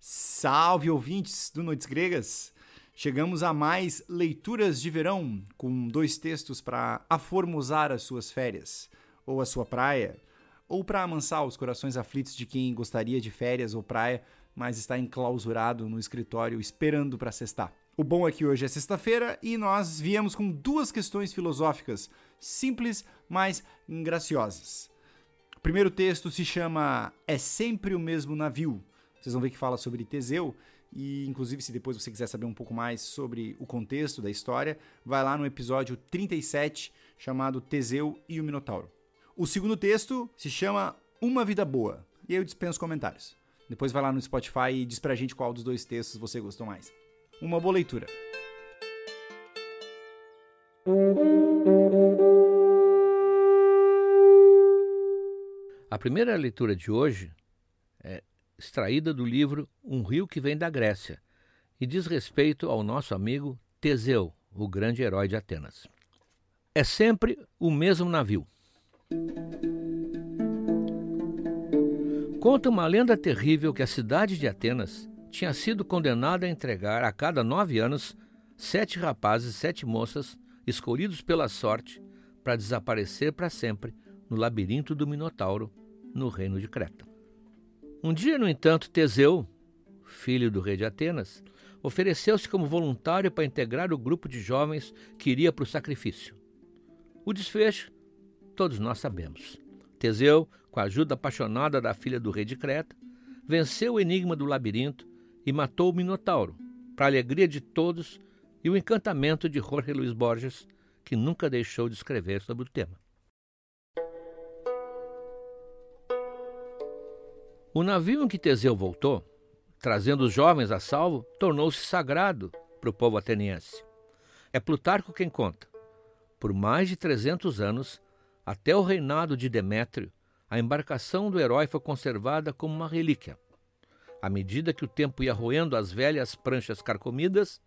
Salve ouvintes do Noites Gregas! Chegamos a mais leituras de verão com dois textos para aformosar as suas férias, ou a sua praia, ou para amansar os corações aflitos de quem gostaria de férias ou praia, mas está enclausurado no escritório esperando para cestar. O bom é que hoje é sexta-feira e nós viemos com duas questões filosóficas simples, mas graciosas. O primeiro texto se chama É sempre o mesmo navio. Vocês vão ver que fala sobre Teseu e, inclusive, se depois você quiser saber um pouco mais sobre o contexto da história, vai lá no episódio 37, chamado Teseu e o Minotauro. O segundo texto se chama Uma Vida Boa, e eu dispenso comentários. Depois vai lá no Spotify e diz pra gente qual dos dois textos você gostou mais. Uma boa leitura. A primeira leitura de hoje é extraída do livro Um Rio que Vem da Grécia e diz respeito ao nosso amigo Teseu, o grande herói de Atenas. É sempre o mesmo navio. Conta uma lenda terrível que a cidade de Atenas tinha sido condenada a entregar a cada nove anos sete rapazes e sete moças escolhidos pela sorte para desaparecer para sempre no labirinto do Minotauro, no reino de Creta. Um dia, no entanto, Teseu, filho do rei de Atenas, ofereceu-se como voluntário para integrar o grupo de jovens que iria para o sacrifício. O desfecho, todos nós sabemos. Teseu, com a ajuda apaixonada da filha do rei de Creta, venceu o enigma do labirinto e matou o Minotauro, para alegria de todos e o encantamento de Jorge Luiz Borges, que nunca deixou de escrever sobre o tema. O navio em que Teseu voltou, trazendo os jovens a salvo, tornou-se sagrado para o povo ateniense. É Plutarco quem conta. Por mais de 300 anos, até o reinado de Demétrio, a embarcação do herói foi conservada como uma relíquia. À medida que o tempo ia roendo as velhas pranchas carcomidas,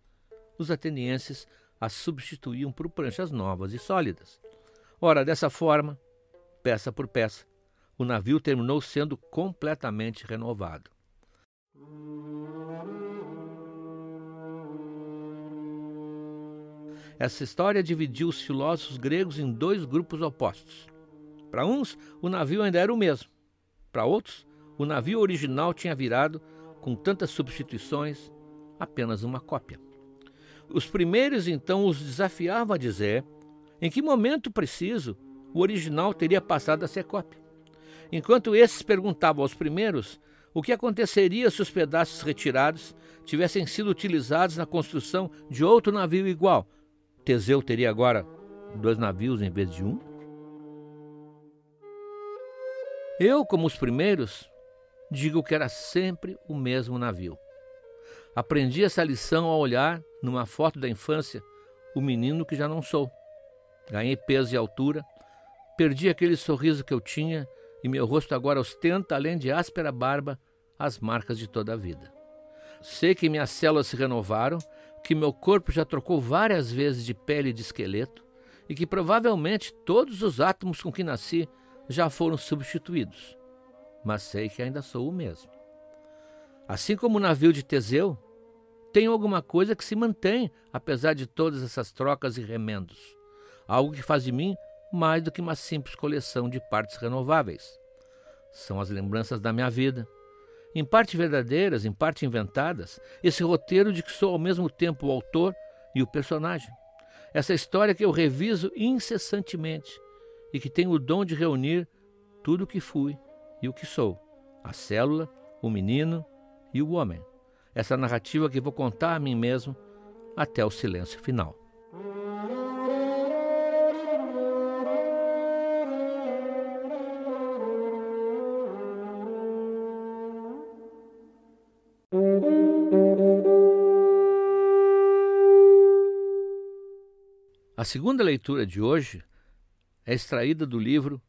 os atenienses as substituíam por pranchas novas e sólidas. Ora, dessa forma, peça por peça, o navio terminou sendo completamente renovado. Essa história dividiu os filósofos gregos em dois grupos opostos. Para uns, o navio ainda era o mesmo. Para outros, o navio original tinha virado, com tantas substituições, apenas uma cópia. Os primeiros, então, os desafiavam a dizer em que momento preciso o original teria passado a ser cópia. Enquanto esses perguntavam aos primeiros o que aconteceria se os pedaços retirados tivessem sido utilizados na construção de outro navio igual. Teseu teria agora dois navios em vez de um? Eu, como os primeiros, digo que era sempre o mesmo navio. Aprendi essa lição ao olhar, numa foto da infância, o menino que já não sou. Ganhei peso e altura, perdi aquele sorriso que eu tinha e meu rosto agora ostenta, além de áspera barba, as marcas de toda a vida. Sei que minhas células se renovaram, que meu corpo já trocou várias vezes de pele e de esqueleto, e que provavelmente todos os átomos com que nasci já foram substituídos. Mas sei que ainda sou o mesmo. Assim como o navio de Teseu, tenho alguma coisa que se mantém apesar de todas essas trocas e remendos. Algo que faz de mim mais do que uma simples coleção de partes renováveis. São as lembranças da minha vida, em parte verdadeiras, em parte inventadas, esse roteiro de que sou ao mesmo tempo o autor e o personagem. Essa história que eu reviso incessantemente e que tem o dom de reunir tudo o que fui e o que sou: a célula, o menino e o homem. Essa narrativa que vou contar a mim mesmo até o silêncio final. A segunda leitura de hoje é extraída do livro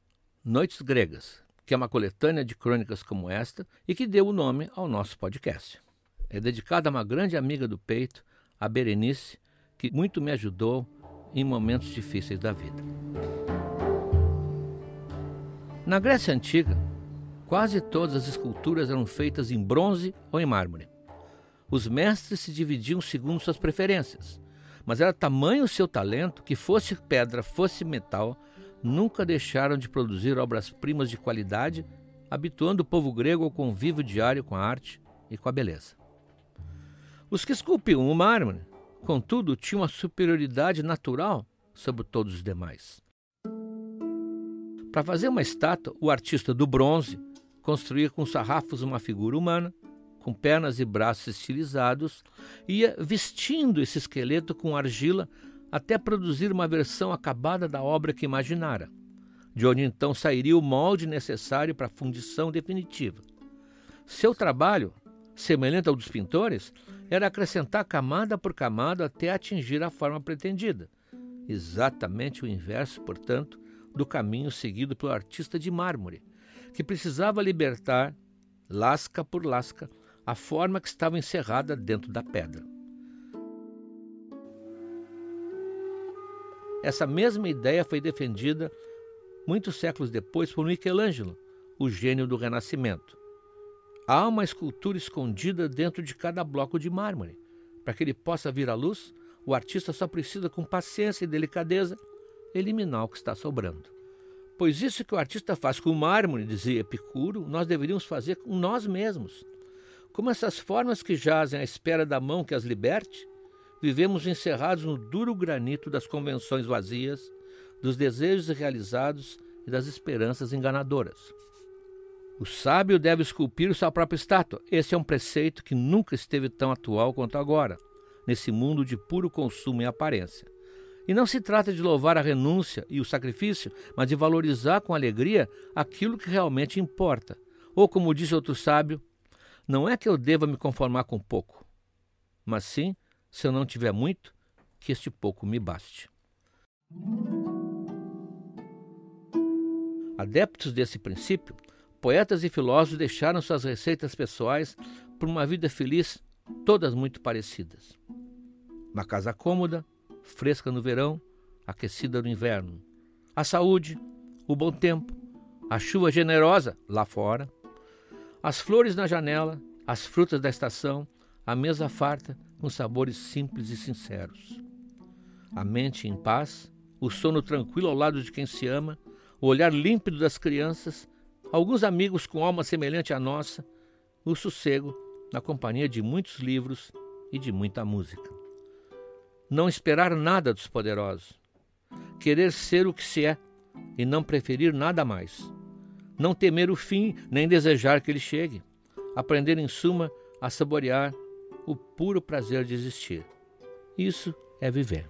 Noites Gregas, que é uma coletânea de crônicas como esta e que deu o nome ao nosso podcast. É dedicada a uma grande amiga do peito, a Berenice, que muito me ajudou em momentos difíceis da vida. Na Grécia Antiga, quase todas as esculturas eram feitas em bronze ou em mármore. Os mestres se dividiam segundo suas preferências, mas era tamanho o seu talento que, fosse pedra, fosse metal, nunca deixaram de produzir obras-primas de qualidade, habituando o povo grego ao convívio diário com a arte e com a beleza. Os que esculpiam o mármore, contudo, tinham a superioridade natural sobre todos os demais. Para fazer uma estátua, o artista do bronze construía com sarrafos uma figura humana, com pernas e braços estilizados, ia vestindo esse esqueleto com argila até produzir uma versão acabada da obra que imaginara, de onde então sairia o molde necessário para a fundição definitiva. Seu trabalho, semelhante ao dos pintores, era acrescentar camada por camada até atingir a forma pretendida. Exatamente o inverso, portanto, do caminho seguido pelo artista de mármore, que precisava libertar, lasca por lasca, a forma que estava encerrada dentro da pedra. Essa mesma ideia foi defendida muitos séculos depois por Michelangelo, o gênio do Renascimento. Há uma escultura escondida dentro de cada bloco de mármore. Para que ele possa vir à luz, o artista só precisa, com paciência e delicadeza, eliminar o que está sobrando. Pois isso que o artista faz com o mármore, dizia Epicuro, nós deveríamos fazer com nós mesmos. Como essas formas que jazem à espera da mão que as liberte, vivemos encerrados no duro granito das convenções vazias, dos desejos irrealizados e das esperanças enganadoras. O sábio deve esculpir sua própria estátua. Esse é um preceito que nunca esteve tão atual quanto agora, nesse mundo de puro consumo e aparência. E não se trata de louvar a renúncia e o sacrifício, mas de valorizar com alegria aquilo que realmente importa. Ou, como diz outro sábio, não é que eu deva me conformar com pouco, mas sim se eu não tiver muito, que este pouco me baste. Adeptos desse princípio, poetas e filósofos deixaram suas receitas pessoais por uma vida feliz, todas muito parecidas. Uma casa cômoda, fresca no verão, aquecida no inverno. A saúde, o bom tempo, a chuva generosa lá fora, as flores na janela, as frutas da estação, a mesa farta com sabores simples e sinceros. A mente em paz, o sono tranquilo ao lado de quem se ama, o olhar límpido das crianças, alguns amigos com alma semelhante à nossa, o sossego na companhia de muitos livros e de muita música. Não esperar nada dos poderosos, querer ser o que se é e não preferir nada mais. Não temer o fim, nem desejar que ele chegue. Aprender, em suma, a saborear o puro prazer de existir. Isso é viver.